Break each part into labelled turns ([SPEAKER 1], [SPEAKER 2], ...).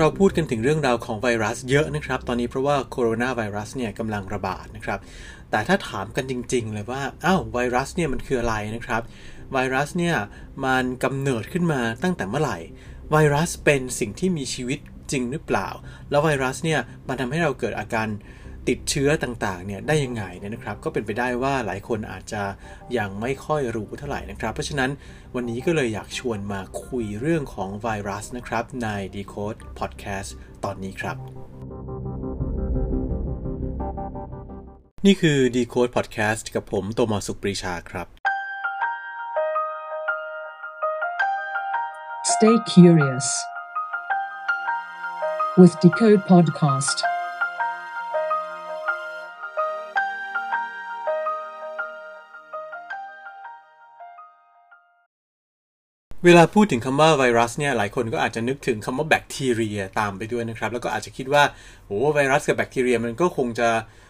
[SPEAKER 1] เราพูดกันถึงเรื่องราวของไวรัสเยอะนะครับ ตอนนี้เพราะว่าโคโรนาไวรัสเนี่ยกำลังระบาดนะครับ แต่ถ้าถามกันจริง ๆ เลยว่าอ้าวไวรัสเนี่ยมันคืออะไรนะครับ ไวรัสเนี่ยมันกำเนิดขึ้นมาตั้งแต่เมื่อไหร่ ไวรัสเป็นสิ่งที่มีชีวิตจริงหรือเปล่า แล้วไวรัสเนี่ยมันทำให้เราเกิดอาการ ติดเชื้อต่างๆเนี่ยได้ยังไงเนี่ยนะครับ ก็เป็นไปได้ว่าหลายคนอาจจะยังไม่ค่อยรู้เท่าไหร่นะครับ เพราะฉะนั้นวันนี้ก็เลยอยากชวนมาคุยเรื่องของไวรัสนะครับ ใน Decode Podcast ตอนนี้ครับ นี่คือ Decode Podcast กับผมโตมอสุปรีชาครับ
[SPEAKER 2] Stay curious with Decode Podcast.
[SPEAKER 1] เวลาพูดถึงคำว่าไวรัสเนี่ยหลายคนก็อาจจะนึกถึงคำว่าแบคทีเรียตามไปด้วยนะครับ แล้วก็อาจจะคิดว่าโอ้ไวรัสกับแบคทีเรียมันก็คงจะ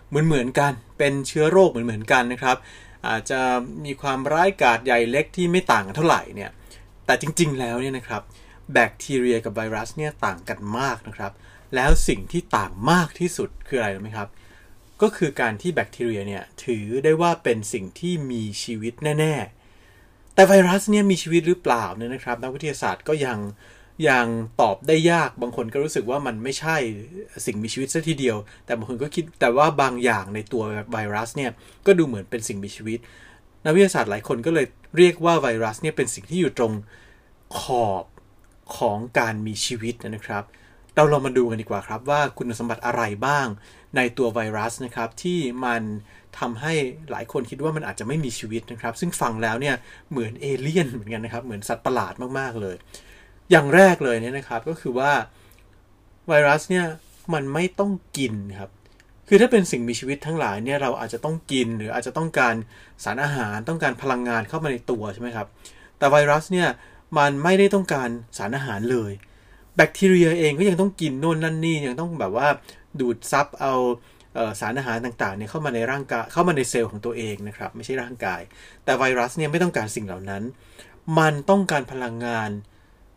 [SPEAKER 1] เหมือนเหมือนกัน เป็นเชื้อโรคเหมือนเหมือนกันนะครับ อาจจะมีความร้ายกาจใหญ่เล็กที่ไม่ต่างกันเท่าไหร่เนี่ยแต่จริงๆแล้วเนี่ยนะครับแบคทีเรียกับไวรัสเนี่ยต่างกันมากนะครับ แล้วสิ่งที่ต่างมากที่สุดคืออะไรรู้ไหมครับ ก็คือการที่แบคทีเรียเนี่ยถือได้ว่าเป็นสิ่งที่มีชีวิตแน่ ๆ แต่ไวรัสเนี่ยมีชีวิตหรือเปล่าเนี่ยนะครับนักวิทยาศาสตร์ก็ยังยังตอบได้ยากบางคนก็รู้สึกว่ามันไม่ใช่สิ่งมีชีวิตซะทีเดียว แต่บางคนก็คิดแต่ว่าบางอย่างในตัวไวรัสเนี่ยก็ดูเหมือนเป็นสิ่งมีชีวิต นักวิทยาศาสตร์หลายคนก็เลยเรียกว่าไวรัสเนี่ยเป็นสิ่งที่อยู่ตรงขอบของการมีชีวิตนะครับ เราลองมาดูกันดีกว่าครับว่าคุณสมบัติอะไรบ้าง ในตัวไวรัสนะครับที่มันทำให้หลายคนคิดว่ามันอาจจะไม่มีชีวิตนะครับ ซึ่งฟังแล้วเนี่ยเหมือนเอเลี่ยนเหมือนกันนะครับ เหมือนสัตว์ประหลาดมากๆเลย อย่างแรกเลยเนี่ยนะครับก็คือว่าไวรัสเนี่ยมันไม่ต้องกินครับ คือถ้าเป็นสิ่งมีชีวิตทั้งหลายเนี่ยเราอาจจะต้องกินหรืออาจจะต้องการสารอาหารต้องการพลังงานเข้ามาในตัวใช่ไหมครับ แต่ไวรัสเนี่ยมันไม่ได้ต้องการสารอาหารเลย แบคทีเรียเองก็ยังต้องกินโน่นนั่นนี่ยังต้องแบบว่า ดูดซับเอาสารอาหารต่างๆเนี่ยเข้ามาในร่างกายเข้ามาในเซลล์ของตัวเองนะครับ ไม่ใช่ร่างกาย แต่ไวรัสเนี่ยไม่ต้องการสิ่งเหล่านั้น มันต้องการพลังงาน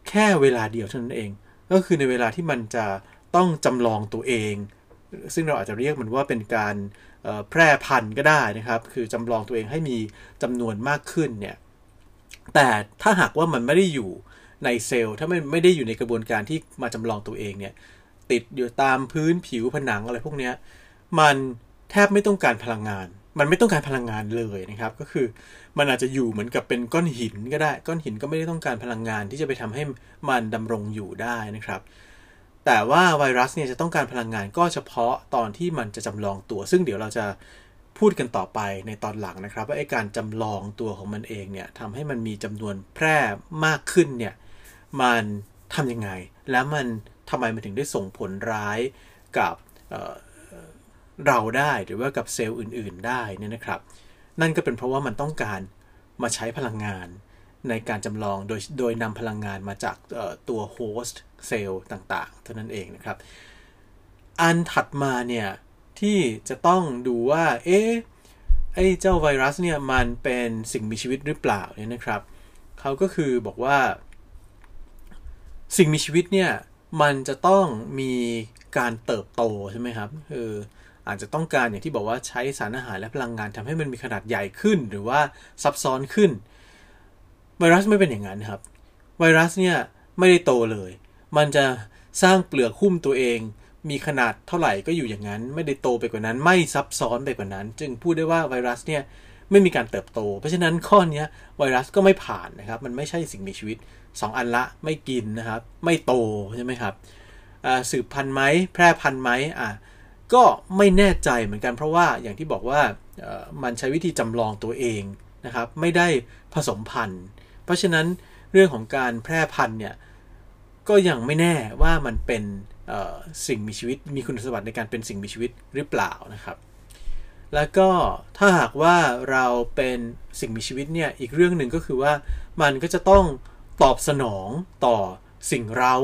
[SPEAKER 1] แค่เวลาเดียวเท่านั้นเอง ก็คือในเวลาที่มันจะต้องจำลองตัวเอง ซึ่งเราอาจจะเรียกมันว่าเป็นการแพร่พันธุ์ก็ได้นะครับ คือจำลองตัวเองให้มีจำนวนมากขึ้นเนี่ยแต่ถ้าหากว่ามันไม่ได้อยู่ในเซลล์ถ้าไม่ไม่ได้อยู่ในกระบวนการที่มาจำลองตัวเองเนี่ย ติดอยู่ตามพื้นผิวผนังอะไรพวกนี้มันแทบไม่ต้องการพลังงาน มันไม่ต้องการพลังงานเลยนะครับ ก็คือมันอาจจะอยู่เหมือนกับเป็นก้อนหินก็ได้ ก้อนหินก็ไม่ได้ต้องการพลังงานที่จะไปทำให้มันดำรงอยู่ได้นะครับ แต่ว่าไวรัสเนี่ยจะต้องการพลังงานก็เฉพาะตอนที่มันจะจำลองตัว ซึ่งเดี๋ยวเราจะพูดกันต่อไปในตอนหลังนะครับ ว่าไอ้การจำลองตัวของมันเองเนี่ยทำให้มันมีจำนวนแพร่มากขึ้นเนี่ยมันทํำยังไง แล้วมัน ทำไมมันถึงได้ส่งผลร้ายกับเเราได้หรือว่ากับเซลล์อื่น ๆ ได้นี่นะครับ นั่นก็เป็นเพราะว่ามันต้องการมาใช้พลังงานในการจำลองโดยโดยนำพลังงานมาจากตัวโฮสต์เซลล์ต่างๆ เท่านั้นเองนะครับ อันถัดมาเนี่ย ที่จะต้องดูว่า เอ๊ะไอ้เจ้าไวรัสเนี่ย มันเป็นสิ่งมีชีวิตหรือเปล่าเนี่ยนะครับ เขาก็คือบอกว่า สิ่งมีชีวิตเนี่ย มันจะต้องมีการเติบโตใช่ไหมครับคืออาจจะต้องการอย่างที่บอกว่าใช้สารอาหารและพลังงานทำให้มันมีขนาดใหญ่ขึ้น หรือว่าซับซ้อนขึ้น ไวรัสไม่เป็นอย่างนั้นครับ ไวรัสเนี่ยไม่ได้โตเลย มันจะสร้างเปลือกหุ้มตัวเอง มีขนาดเท่าไหร่ก็อยู่อย่างนั้น ไม่ได้โตไปกว่านั้น ไม่ซับซ้อนไปกว่านั้น จึงพูดได้ว่าไวรัสเนี่ยไม่มีการเติบโต เพราะฉะนั้นข้อนี้ไวรัสก็ไม่ผ่านนะครับ มันไม่ใช่สิ่งมีชีวิต 2 อันละไม่กินนะครับ ไม่โตใช่ไหมครับสืบพันธุ์ไหมแพร่พันธุ์ไหมอะก็ไม่แน่ใจเหมือนกันเพราะว่าอย่างที่บอกว่ามันใช้วิธีจำลองตัวเองนะครับ ไม่ได้ผสมพันธุ์ เพราะฉะนั้นเรื่องของการแพร่พันธุ์เนี่ยก็ยังไม่แน่ว่ามันเป็นสิ่งมีชีวิตมีคุณสมบัติในการเป็นสิ่งมีชีวิตหรือเปล่านะครับ แล้วก็ถ้าหากว่าเราเป็นสิ่งมีชีวิตเนี่ยอีกเรื่องหนึ่งก็คือว่ามันก็จะต้อง ตอบสนองต่อสิ่งเร้า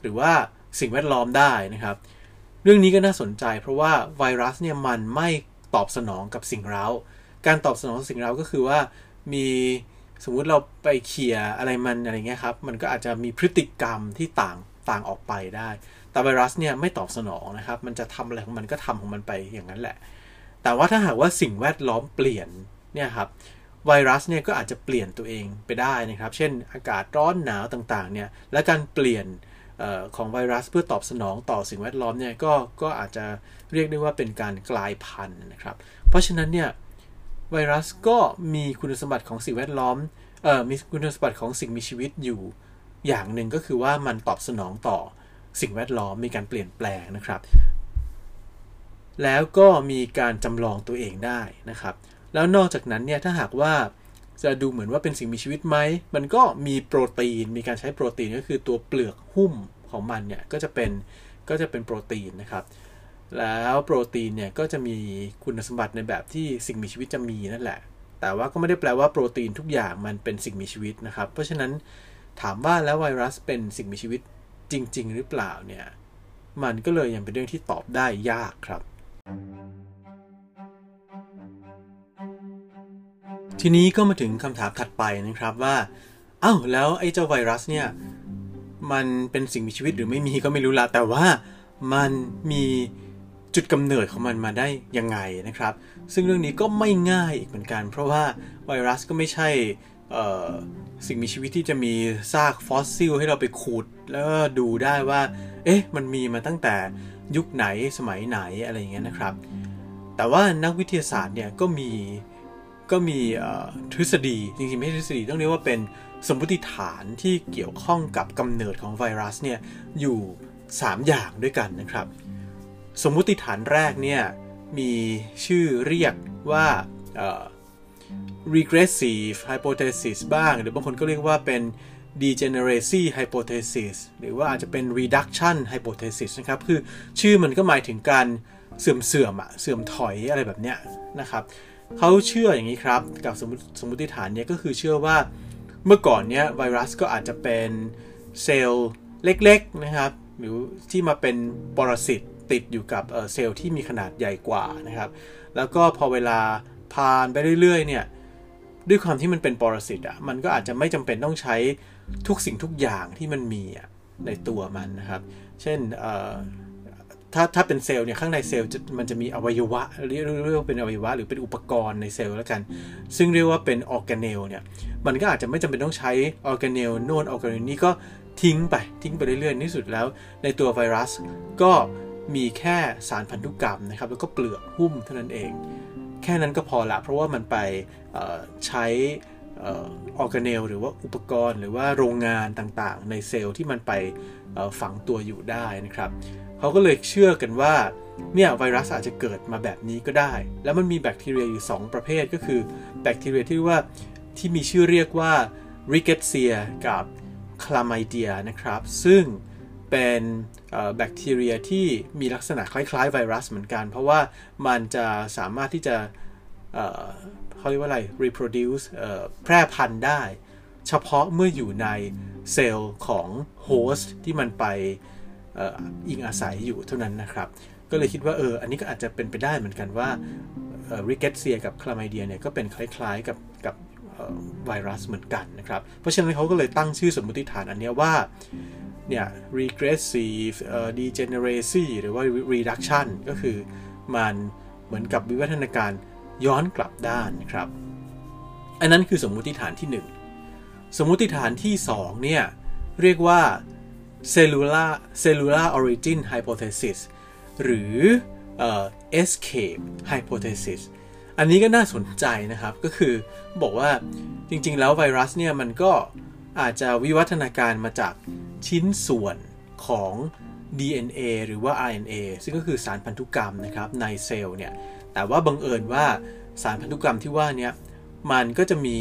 [SPEAKER 1] หรือว่าสิ่งแวดล้อมได้นะครับ เรื่องนี้ก็น่าสนใจ เพราะว่าไวรัสเนี่ยมันไม่ตอบสนองกับสิ่งเร้า การตอบสนองสิ่งเร้าก็คือว่ามีสมมุติเราไปเขี่ยอะไรมันอะไรเงี้ยครับ มันก็อาจจะมีพฤติกรรมที่ต่างต่างออกไปได้ แต่ไวรัสเนี่ยไม่ตอบสนองนะครับ มันจะทำอะไรของมันก็ทำของมันไปอย่างนั้นแหละ แต่ว่าถ้าหากว่าสิ่งแวดล้อมเปลี่ยนเนี่ยครับ ไวรัสเนี่ยก็อาจจะเปลี่ยนตัวเองไปได้นะครับ เช่นอากาศร้อนหนาวต่างๆเนี่ยและการเปลี่ยนออของไวรัสเพื่อตอบสนองต่อสิ่งแวดล้อมเนี่ยก็ก็อาจจะเรียกได้ว่าเป็นการกลายพันธุ์นะครับ เพราะฉะนั้นเนี่ยไวรัสก็มีคุณสมบัติของสิ่งแวดล้อมเอ่อมีคุณสมบัติของสิ่งมีชีวิตอยู่อย่างหนึ่งก็คือว่ามันตอบสนองต่อสิ่งแวดล้อมมีการเปลี่ยนแปลงนะครับ แล้วก็มีการจำลองตัวเองได้นะครับ แล้วนอกจากนั้นเนี่ยถ้าหากว่าจะดูเหมือนว่าเป็นสิ่งมีชีวิตไหม มันก็มีโปรตีน มีการใช้โปรตีนก็คือตัวเปลือกหุ้มของมันเนี่ยก็จะเป็นก็จะเป็นโปรตีนนะครับ แล้วโปรตีนเนี่ยก็จะมีคุณสมบัติในแบบที่สิ่งมีชีวิตจะมีนั่นแหละ แต่ว่าก็ไม่ได้แปลว่าโปรตีนทุกอย่างมันเป็นสิ่งมีชีวิตนะครับ เพราะฉะนั้นถามว่าแล้วไวรัสเป็นสิ่งมีชีวิตจริง ๆ หรือเปล่าเนี่ย มันก็เลยยังเป็นเรื่องที่ตอบได้ยากครับ ทีนี้ก็มาถึงคำถามถัดไปนะครับว่าอ้าวแล้วไอ้เจ้าไวรัสเนี่ยมันเป็นสิ่งมีชีวิตหรือไม่มีก็ไม่รู้ละแต่ว่ามันมีจุดกำเนิดของมันมาได้ยังไงนะครับ ซึ่งเรื่องนี้ก็ไม่ง่ายอีกเหมือนกัน เพราะว่าไวรัสก็ไม่ใช่สิ่งมีชีวิตที่จะมีซากฟอสซิลให้เราไปขูด แล้วดูได้ว่า เอ๊ะ มันมีมาตั้งแต่ยุคไหนสมัยไหนอะไรอย่างเงี้ยนะครับ แต่ว่านักวิทยาศาสตร์เนี่ยก็มี ก็มีทฤษฎีจริงๆไม่ใช่ทฤษฎีต้องเรียกว่าเป็นสมมติฐานที่เกี่ยวข้องกับกำเนิดของไวรัสเนี่ยอยู่ 3 อย่างด้วยกันนะครับ สมมติฐานแรกเนี่ยมีชื่อเรียกว่า regressive hypothesis บ้าง หรือบางคนก็เรียกว่าเป็น degeneracy hypothesis หรือว่าอาจจะเป็น reduction hypothesis นะครับ คือชื่อมันก็หมายถึงการเสื่อมเสื่อมอะเสื่อมถอยอะไรแบบเนี้ยนะครับ เขาเชื่ออย่างนี้ครับ กับสมมติสมมติฐานเนี้ยก็คือเชื่อว่าเมื่อก่อนเนี้ยไวรัสก็อาจจะเป็นเซลล์เล็กๆนะครับ หรือที่มาเป็นปรสิตติดอยู่กับเซลล์ที่มีขนาดใหญ่กว่านะครับ แล้วก็พอเวลาผ่านไปเรื่อยๆเนี่ยด้วยความที่มันเป็นปรสิตอะมันก็อาจจะไม่จำเป็นต้องใช้ทุกสิ่งทุกอย่างที่มันมีอะในตัวมันนะครับ เช่น ถ้าถ้าเป็นเซลล์เนี่ยข้างในเซลล์มันจะมีอวัยวะเรียกเรียกว่าเป็นอวัยวะ หรือเป็นอุปกรณ์ในเซลล์แล้วกัน ซึ่งเรียกว่าเป็นออร์แกเนลเนี่ยมันก็อาจจะไม่จำเป็นต้องใช้ออร์แกเนลโน่นออร์แกเนลนี้ก็ทิ้งไปทิ้งไปเรื่อยๆที่สุดแล้ว ในตัวไวรัสก็มีแค่สารพันธุกรรมนะครับแล้วก็เปลือกหุ้มเท่านั้นเอง แค่นั้นก็พอละเพราะว่ามันไปใช้ออร์แกเนลหรือว่าอุปกรณ์หรือว่าโรงงานต่างๆ ในเซลล์ที่มันไปฝังตัวอยู่ได้นะครับ เขาก็เลยเชื่อกันว่าเนี่ยไวรัสอาจจะเกิดมาแบบนี้ก็ได้ แล้วมันมีแบคทีเรียอยู่ 2 ประเภทก็คือแบคทีเรียที่ว่าที่มีชื่อเรียกว่า r i c k e t s i a กับ c l a m y d i a นะครับ ซึ่งเป็นแบคทีเรียที่มีลักษณะคล้ายๆ ไวรัสเหมือนกัน เพราะว่ามันจะสามารถที่จะเขาเรียกว่าอะไร reproduce แพร่พันธุ์ได้ เฉพาะเมื่ออยู่ในเซลล์ของ host ที่มันไป อิงอาศัยอยู่เท่านั้นนะครับ ก็เลยคิดว่าเอออันนี้ก็อาจจะเป็นไปได้เหมือนกันว่าริกเกตเซียกับคลาไมเดียเนี่ยก็เป็นคล้ายๆกับกับไวรัสเหมือนกันนะครับ เพราะฉะนั้นเขาก็เลยตั้งชื่อสมมติฐานอันนี้ว่าเนี่ย regressive degeneracy หรือว่า reduction ก็คือมันเหมือนกับวิวัฒนาการย้อนกลับด้านนะครับ อันนั้นคือสมมุติฐานที่ 1 สมมุติฐานที่ 2 เนี่ย เรียกว่า cellular cellular origin hypothesis หรือ escape hypothesis อันนี้ก็น่าสนใจนะครับก็คือบอกว่าจริงๆ แล้วไวรัสเนี่ยมันก็อาจจะวิวัฒนาการมาจากชิ้นส่วนของ DNA หรือว่า RNA ซึ่งก็คือสารพันธุกรรมนะครับในเซลล์เนี่ยแต่ว่าบังเอิญว่าสารพันธุกรรมที่ว่านี้มันก็จะมี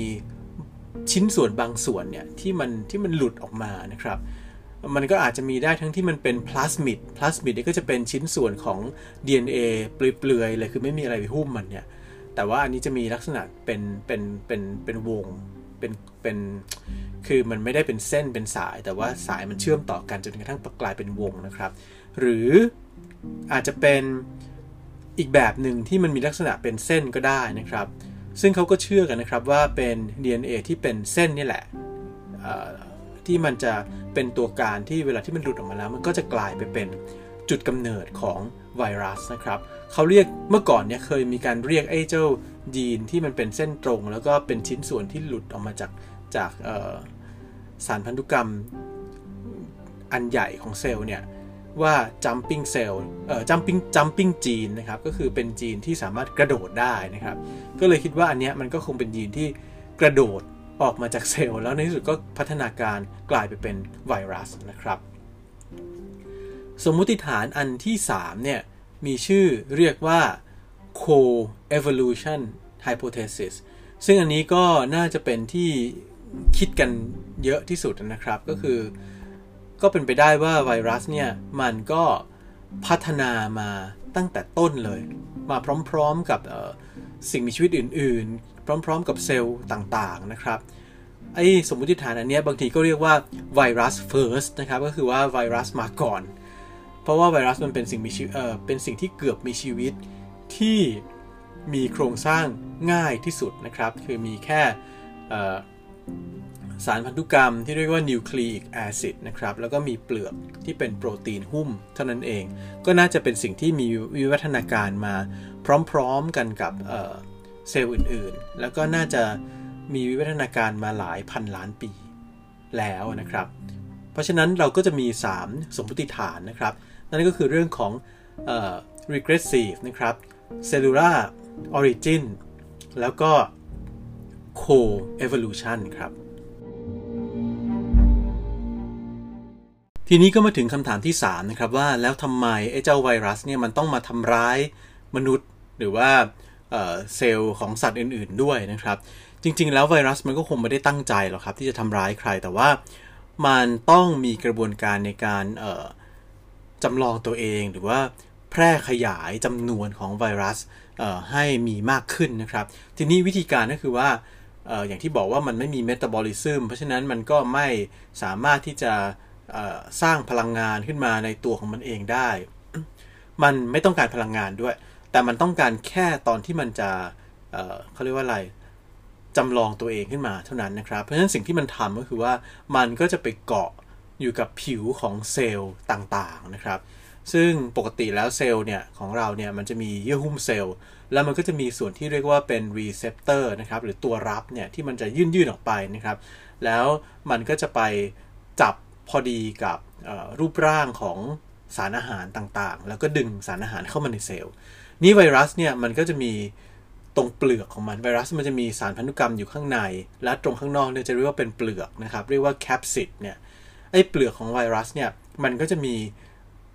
[SPEAKER 1] ชิ้นส่วนบางส่วนเนี่ยที่มันที่มันหลุดออกมานะครับ มันก็อาจจะมีได้ทั้งที่มันเป็นพลาสมิด พลาสมิดนี่ก็จะเป็นชิ้นส่วนของ DNA เปลือยๆเลยคือไม่มีอะไรไปหุ้มมันเนี่ย แต่ว่าอันนี้จะมีลักษณะเป็นเป็นเป็นเป็นวง เป็นเป็นคือมันไม่ได้เป็นเส้นเป็นสาย แต่ว่าสายมันเชื่อมต่อกันจนกระทั่งกลายเป็นวงนะครับ หรืออาจจะเป็นอีกแบบหนึ่งที่มันมีลักษณะเป็นเส้นก็ได้นะครับ ซึ่งเขาก็เชื่อกันนะครับว่าเป็น DNA ที่เป็นเส้นนี่แหละ ที่มันจะเป็นตัวการที่เวลาที่มันหลุดออกมาแล้ว มันก็จะกลายไปเป็นจุดกำเนิดของไวรัสนะครับเขาเรียกเมื่อก่อนเนี่ยเคยมีการเรียกไอ้เจ้ายีนที่มันเป็นเส้นตรง แล้วก็เป็นชิ้นส่วนที่หลุดออกมาจากจากสารพันธุกรรมอันใหญ่ของเซลล์เนี่ยว่า jumping cell เอ่อ jumping jumping gene นะครับ ก็คือเป็นจีนที่สามารถกระโดดได้นะครับ ก็เลยคิดว่าอันเนี้ยมันก็คงเป็นยีนที่กระโดด ออกมาจากเซลล์แล้วในที่สุดก็พัฒนาการกลายไปเป็นไวรัสนะครับ สมมุติฐานอันที่ 3 เนี่ย มีชื่อเรียกว่า co-evolution hypothesis ซึ่งอันนี้ก็น่าจะเป็นที่คิดกันเยอะที่สุดนะครับก็คือ ก็เป็นไปได้ว่าไวรัสเนี่ย มันก็พัฒนามาตั้งแต่ต้นเลย มาพร้อมๆกับสิ่งมีชีวิตอื่นๆ พร้อม ๆ กับเซลล์ต่างๆนะครับไอ้สมมติฐานอันนี้บางทีก็เรียกว่าไวรัส first นะครับก็คือว่าไวรัสมาก่อน เพราะว่าไวรัสมันเป็นสิ่งมีชีวิตเออเป็นสิ่งที่เกือบมีชีวิตที่มีโครงสร้างง่ายที่สุดนะครับ คือมีแค่สารพันธุกรรมที่เรียกว่านิวคลีอิกแอซิดนะครับ แล้วก็มีเปลือกที่เป็นโปรตีนหุ้มเท่านั้นเอง ก็น่าจะเป็นสิ่งที่มีวิวัฒนาการมาพร้อมๆกันกับ เซลล์อื่นๆ แล้วก็น่าจะมีวิวัฒนาการมาหลายพันล้านปีแล้วนะครับ เพราะฉะนั้นเราก็จะมี 3 สมมติฐานนะครับ นั่นก็คือเรื่องของ regressive นะครับ cellular origin แล้วก็ co-evolution ครับ ทีนี้ก็มาถึงคำถามที่ 3 นะครับว่าแล้วทำไมไอ้เจ้าไวรัสเนี่ยมันต้องมาทำร้ายมนุษย์หรือว่า เซลล์ของสัตว์อื่น ๆด้วยนะครับ จริง ๆ แล้วไวรัสมันก็คงไม่ได้ตั้งใจหรอกครับที่จะทำร้ายใครแต่ว่ามันต้องมีกระบวนการในการจำลองตัวเองหรือว่าแพร่ขยายจำนวนของไวรัสให้มีมากขึ้นนะครับ ทีนี้วิธีการก็คือว่าอย่างที่บอกว่ามันไม่มีเมตาบอลิซึมเพราะฉะนั้นมันก็ไม่สามารถที่จะสร้างพลังงานขึ้นมาในตัวของมันเองได้ มันไม่ต้องการพลังงานด้วย แต่มันต้องการแค่ตอนที่มันจะเเขาเรียกว่าอะไรจำลองตัวเองขึ้นมาเท่านั้นนะครับ เพราะฉะนั้นสิ่งที่มันทำก็คือว่ามันก็จะไปเกาะอยู่กับผิวของเซลล์ต่างๆนะครับ ซึ่งปกติแล้วเซลล์เนี่ยของเราเนี่ยมันจะมีเยื่อหุ้มเซลล์ แล้วมันก็จะมีส่วนที่เรียกว่าเป็น receptor นะครับหรือตัวรับเนี่ยที่มันจะยื่นยื่นออกไปนะครับ แล้วมันก็จะไปจับพอดีกับรูปร่างของสารอาหารต่างๆ แล้วก็ดึงสารอาหารเข้ามาในเซลล์ นี่ไวรัสเนี่ยมันก็จะมีตรงเปลือกของมันไวรัสมันจะมีสารพันธุกรรมอยู่ข้างใน และตรงข้างนอกเนี่ยจะเรียกว่าเป็นเปลือกนะครับเรียกว่าแคปซิดเนี่ยไอ้เปลือกของไวรัสเนี่ยมันก็จะมี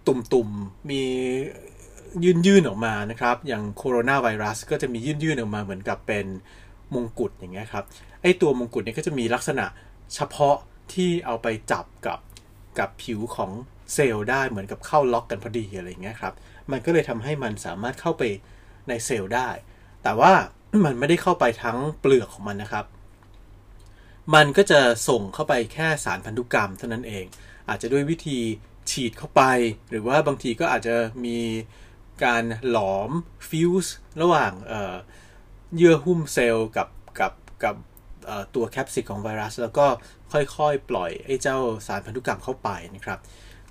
[SPEAKER 1] ตุ่มๆมียื่นๆออกมานะครับ อย่างโคโรนาไวรัสก็จะมียื่นๆออกมาเหมือนกับเป็นมงกุฎอย่างเงี้ยครับไอ้ตัวมงกุฎเนี่ยก็จะมีลักษณะเฉพาะที่เอาไปจับกับกับผิวของ เซลล์ได้เหมือนกับเข้าล็อกกันพอดีอะไรเงี้ยครับ มันก็เลยทำให้มันสามารถเข้าไปในเซลล์ได้ แต่ว่ามันไม่ได้เข้าไปทั้งเปลือกของมันนะครับ มันก็จะส่งเข้าไปแค่สารพันธุกรรมเท่านั้นเอง อาจจะด้วยวิธีฉีดเข้าไป หรือว่าบางทีก็อาจจะมีการหลอมฟิวส์ระหว่างเยื่อหุ้มเซลล์กับกับกับตัว capsid ของไวรัส แล้วก็ค่อยๆ ปล่อยไอ้เจ้าสารพันธุกรรมเข้าไปนะครับ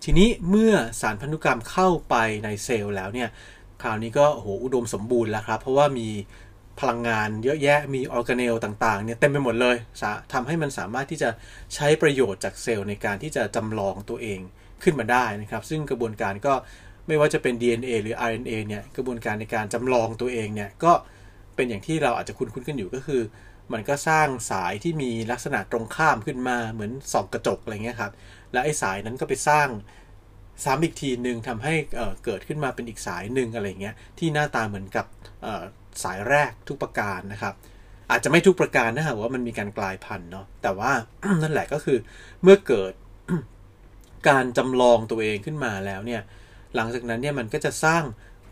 [SPEAKER 1] ทีนี้เมื่อสารพันธุกรรมเข้าไปในเซลล์แล้วเนี่ยคราวนี้ก็โหอุดมสมบูรณ์แล้วครับ เพราะว่ามีพลังงานเยอะแยะมีออร์แกเนลต่างๆเนี่ยเต็มไปหมดเลยทำให้มันสามารถที่จะใช้ประโยชน์จากเซลล์ในการที่จะจำลองตัวเองขึ้นมาได้นะครับ ซึ่งกระบวนการก็ไม่ว่าจะเป็น DNA หรือ RNA เนี่ยกระบวนการในการจำลองตัวเองเนี่ยก็เป็นอย่างที่เราอาจจะคุ้นๆกันอยู่ก็คือ มันก็สร้างสายที่มีลักษณะตรงข้ามขึ้นมาเหมือนส่องกระจกอะไรเงี้ยครับ แล้วไอ้สายนั้นก็ไปสร้างซ้ำอีกทีหนึ่งทำให้เกิดขึ้นมาเป็นอีกสายหนึ่งอะไรเงี้ยที่หน้าตาเหมือนกับสายแรกทุกประการนะครับ อาจจะไม่ทุกประการนะฮะว่ามันมีการกลายพันธุ์เนาะแต่ว่านั่นแหละก็คือเมื่อเกิดการจำลองตัวเองขึ้นมาแล้วเนี่ยหลังจากนั้นเนี่ยมันก็จะสร้าง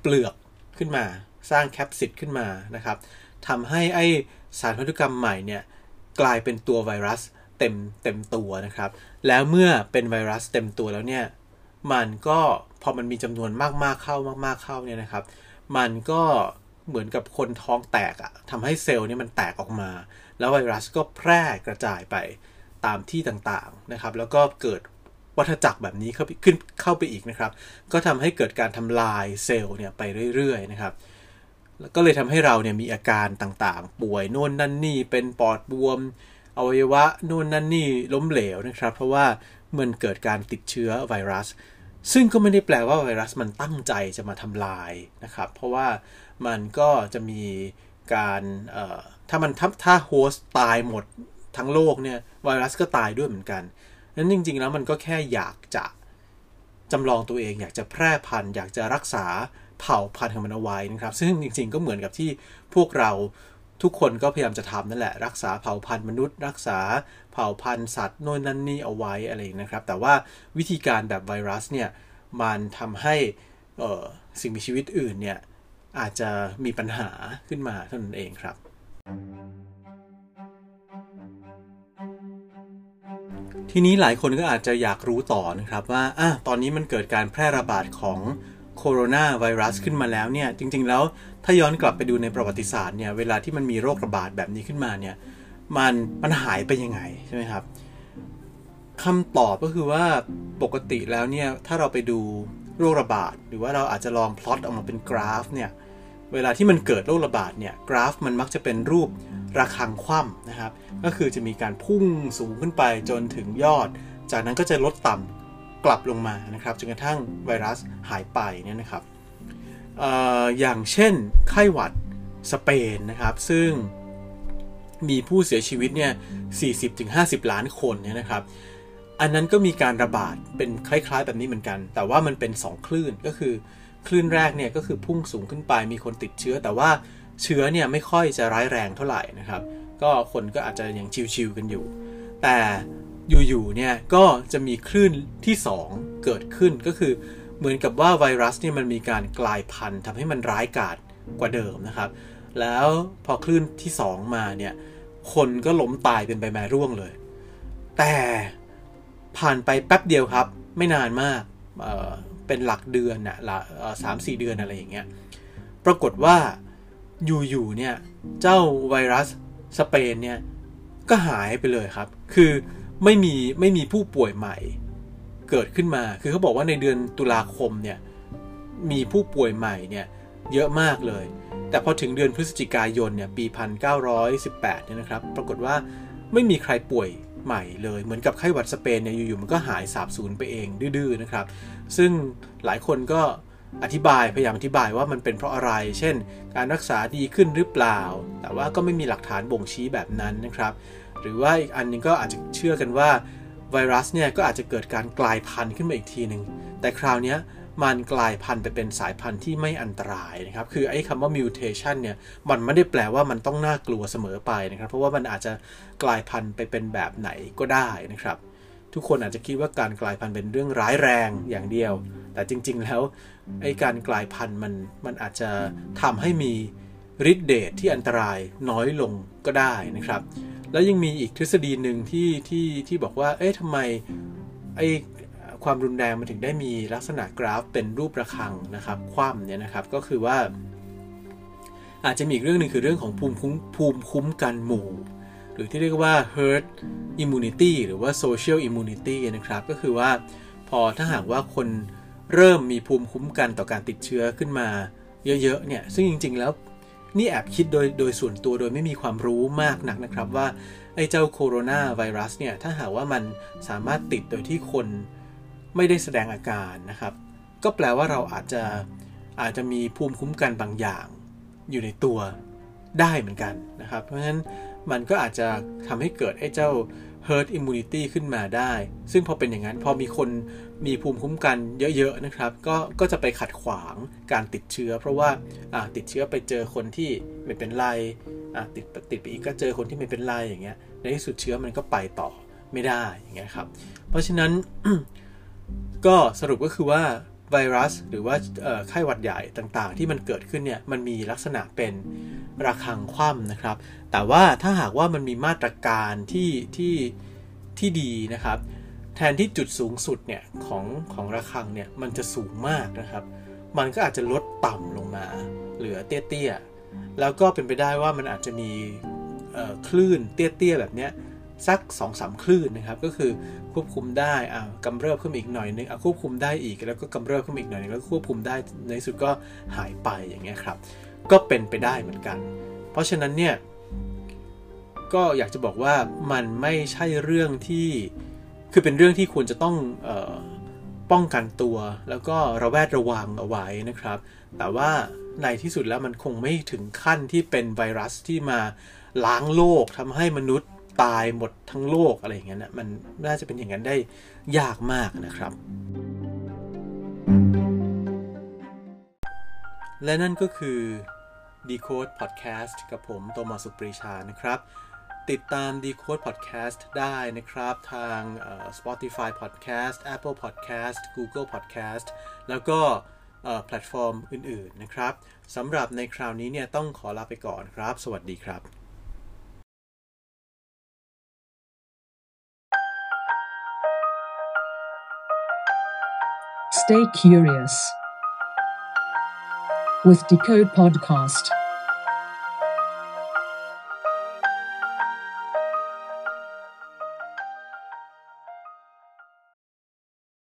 [SPEAKER 1] เปลือกขึ้นมา สร้างแคปซิดขึ้นมานะครับทำให้ไอสารพันธุกรรมใหม่เนี่ยกลายเป็นตัวไวรัส เต็มเต็มตัวนะครับ แล้วเมื่อเป็นไวรัสเต็มตัวแล้วเนี่ย มันก็พอมันมีจำนวนมากๆเข้ามากๆเข้าเนี่ยนะครับ มันก็เหมือนกับคนท้องแตกอะทำให้เซลล์นี่มันแตกออกมา แล้วไวรัสก็แพร่กระจายไปตามที่ต่างๆนะครับ แล้วก็เกิดวัฏจักรแบบนี้เข้าไปขึ้นเข้าไปอีกนะครับ ก็ทำให้เกิดการทำลายเซลล์เนี่ยไปเรื่อยๆนะครับ แล้วก็เลยทำให้เราเนี่ยมีอาการต่างๆ ป่วยโน่นนั่นนี่เป็นปอดบวม อวัยวะโน่นนั่นนี่ล้มเหลวนะครับ เพราะว่ามันเกิดการติดเชื้อไวรัส ซึ่งก็ไม่ได้แปลว่าไวรัสมันตั้งใจจะมาทำลายนะครับ เพราะว่ามันก็จะมีการถ้ามันถ้าโฮสต์ตายหมดทั้งโลกเนี่ยไวรัสก็ตายด้วยเหมือนกันนั้นจริง ๆ แล้วมันก็แค่อยากจะจำลองตัวเอง อยากจะแพร่พันธุ์ อยากจะรักษาเผ่าพันธุ์ของมันเอาไว้นะครับ ซึ่งจริง ๆ ก็เหมือนกับที่พวกเรา ทุกคนก็พยายามจะทำนั่นแหละ รักษาเผ่าพันธุ์มนุษย์ รักษาเผ่าพันธุ์สัตว์โน่นนั่นนี่เอาไว้อะไรนะครับ แต่ว่าวิธีการแบบไวรัสเนี่ยมันทำให้สิ่งมีชีวิตอื่นเนี่ยอาจจะมีปัญหาขึ้นมาเท่านั้นเองครับ ทีนี้หลายคนก็อาจจะอยากรู้ต่อนะครับว่าอะตอนนี้มันเกิดการแพร่ระบาดของ โคโรนาไวรัสขึ้นมาแล้วเนี่ยจริงๆแล้วถ้าย้อนกลับไปดูในประวัติศาสตร์เนี่ยเวลาที่มันมีโรคระบาดแบบนี้ขึ้นมาเนี่ยมันมันหายไปยังไงใช่ไหมครับคำตอบก็คือว่าปกติแล้วเนี่ยถ้าเราไปดูโรคระบาด หรือว่าเราอาจจะลองพลอตออกมาเป็นกราฟเนี่ยเวลาที่มันเกิดโรคระบาดเนี่ยกราฟมันมักจะเป็นรูประฆังคว่ำนะครับ ก็คือจะมีการพุ่งสูงขึ้นไปจนถึงยอด จากนั้นก็จะลดต่ำ กลับลงมานะครับจนกระทั่งไวรัสหายไปเนี่ยนะครับออย่างเช่นไข้หวัดสเปนนะครับซึ่งมีผู้เสียชีวิตเนี่ย 40-50 ล้านคนเนี่ยนะครับ อันนั้นก็มีการระบาดเป็นคล้ายๆแบบนี้เหมือนกัน แต่ว่ามันเป็น 2 คลื่นก็คือคลื่นแรกเนี่ยก็คือพุ่งสูงขึ้นไปมีคนติดเชื้อ แต่ว่าเชื้อเนี่ยไม่ค่อยจะร้ายแรงเท่าไหร่นะครับ ก็คนก็อาจจะยังชิวๆกันอยู่ แต่ อยู่ๆเนี่ยก็จะมีคลื่นที่ 2 เกิดขึ้นก็คือเหมือนกับว่าไวรัสเนี่ยมันมีการกลายพันธุ์ทำให้มันร้ายกาจกว่าเดิมนะครับ แล้วพอคลื่นที่ 2 มาเนี่ยคนก็ล้มตายเป็นใบไม้ร่วงเลย แต่ผ่านไปแป๊บเดียวครับ ไม่นานมากเเป็นหลักเดือนนะละสามสี่เดือนอะไรอย่างเงี้ยปรากฏว่าอยู่ๆเนี่ยเจ้าไวรัสสเปนเนี่ยก็หายไปเลยครับ คือ ไม่มีไม่มีผู้ป่วยใหม่เกิดขึ้นมา คือเขาบอกว่าในเดือนตุลาคมเนี่ยมีผู้ป่วยใหม่เนี่ยเยอะมากเลย แต่พอถึงเดือนพฤศจิกายนเนี่ยปี 1918เนี่ยนะครับ ปรากฏว่าไม่มีใครป่วยใหม่เลย เหมือนกับไข้หวัดสเปนเนี่ยอยู่ๆมันก็หายสาบสูญไปเองดื้อๆนะครับ ซึ่งหลายคนก็อธิบายพยายามอธิบายว่ามันเป็นเพราะอะไร เช่น การรักษาดีขึ้นหรือเปล่า แต่ว่าก็ไม่มีหลักฐานบ่งชี้แบบนั้นนะครับ หรือว่าอีกอันนึงก็อาจจะเชื่อกันว่าไวรัสเนี่ยก็อาจจะเกิดการกลายพันธุ์ขึ้นมาอีกทีหนึ่งแต่คราวนี้มันกลายพันธุ์ไปเป็นสายพันธุ์ที่ไม่อันตรายนะครับ คือไอ้คำว่า mutation เนี่ย มันไม่ได้แปลว่ามันต้องน่ากลัวเสมอไปนะครับ เพราะว่ามันอาจจะกลายพันธุ์ไปเป็นแบบไหนก็ได้นะครับ ทุกคนอาจจะคิดว่าการกลายพันธุ์เป็นเรื่องร้ายแรงอย่างเดียว แต่จริง ๆ แล้วไอ้การกลายพันธุ์มันมันอาจจะทำให้มีฤทธิ์เดชที่อันตรายน้อยลงก็ได้นะครับ แล้วยังมีอีกทฤษฎีหนึ่งที่ที่ที่บอกว่า เอ๊ะทำไมไอ้ความรุนแรงมันถึงได้มีลักษณะกราฟเป็นรูประฆังนะครับ คว่ำเนี่ยนะครับ ก็คือว่า อาจจะมีอีกเรื่องหนึ่งคือเรื่องของภูมิคุ้มภูมิคุ้มกันหมู่ หรือที่เรียกว่า herd immunity หรือว่า social immunity นะครับ ก็คือว่าพอถ้าหากว่าคนเริ่มมีภูมิคุ้มกันต่อการติดเชื้อขึ้นมาเยอะๆเนี่ย ซึ่งจริง ๆ แล้ว นี่แอบคิดโดยโดยส่วนตัวโดยไม่มีความรู้มากนักนะครับว่า ไอ้เจ้าโคโรนาไวรัสเนี่ย ถ้าหากว่ามันสามารถติดโดยที่คนไม่ได้แสดงอาการนะครับ ก็แปลว่าเราอาจจะอาจจะมีภูมิคุ้มกันบางอย่างอยู่ในตัวได้เหมือนกันนะครับ เพราะฉะนั้นมันก็อาจจะทำให้เกิดไอ้เจ้า herd immunity ขึ้นมาได้ ซึ่งพอเป็นอย่างนั้น พอมีคน มีภูมิคุ้มกันเยอะๆนะครับ ก็ก็จะไปขัดขวางการติดเชื้อ เพราะว่าติดเชื้อไปเจอคนที่ไม่เป็นไรติดติดไปอีกก็เจอคนที่ไม่เป็นไรอย่างเงี้ยในที่สุดเชื้อมันก็ไปต่อไม่ได้อย่างเงี้ยครับเพราะฉะนั้นก็สรุปก็คือว่าไวรัสหรือว่าไข้หวัดใหญ่ต่างๆ ที่มันเกิดขึ้นเนี่ยมันมีลักษณะเป็นระฆังคว่ำนะครับ แต่ว่าถ้าหากว่ามันมีมาตรการที่ที่ที่ดีนะครับ แทนที่จุดสูงสุดเนี่ยของของระฆังเนี่ยมันจะสูงมากนะครับ มันก็อาจจะลดต่ำลงมา เหลือเตี้ยๆ แล้วก็เป็นไปได้ว่ามันอาจจะมีคลื่นเตี้ยๆแบบเนี้ยสัก2อสามคลื่นนะครับ ก็คือควบคุมได้อ่ากำเริบขึ้นอีกหน่อยนึงอะควบคุมได้อีกแล้วก็กำเริบขึ้นอีกหน่อยนึงแล้วควบคุมได้ในสุดก็หายไปอย่างเงี้ยครับ ก็เป็นไปได้เหมือนกัน เพราะฉะนั้นเนี่ยก็อยากจะบอกว่ามันไม่ใช่เรื่องที่ คือเป็นเรื่องที่ควรจะต้องออป้องกันตัว แล้วก็ระแวดระวังเอาไว้นะครับ แต่ว่าในที่สุดแล้วมันคงไม่ถึงขั้นที่เป็นไวรัสที่มาล้างโลกทำให้มนุษย์ตายหมดทั้งโลกอะไรอย่างเงี้ยนะมันน่าจะเป็นอย่างนั้นได้ยากมากนะครับ และนั่นก็คือ Decode Podcast กับผมโตมัสสุปรีชานะครับ ติดตาม Decode Podcast ได้นะครับ ทาง Spotify Podcast Apple Podcast Google Podcast แล้วก็แพลตฟอร์มอื่น ๆ นะครับสำหรับในคราวนี้เนี่ยต้องขอลาไปก่อนครับ สวัสดีครับ
[SPEAKER 2] Stay curious with Decode Podcast.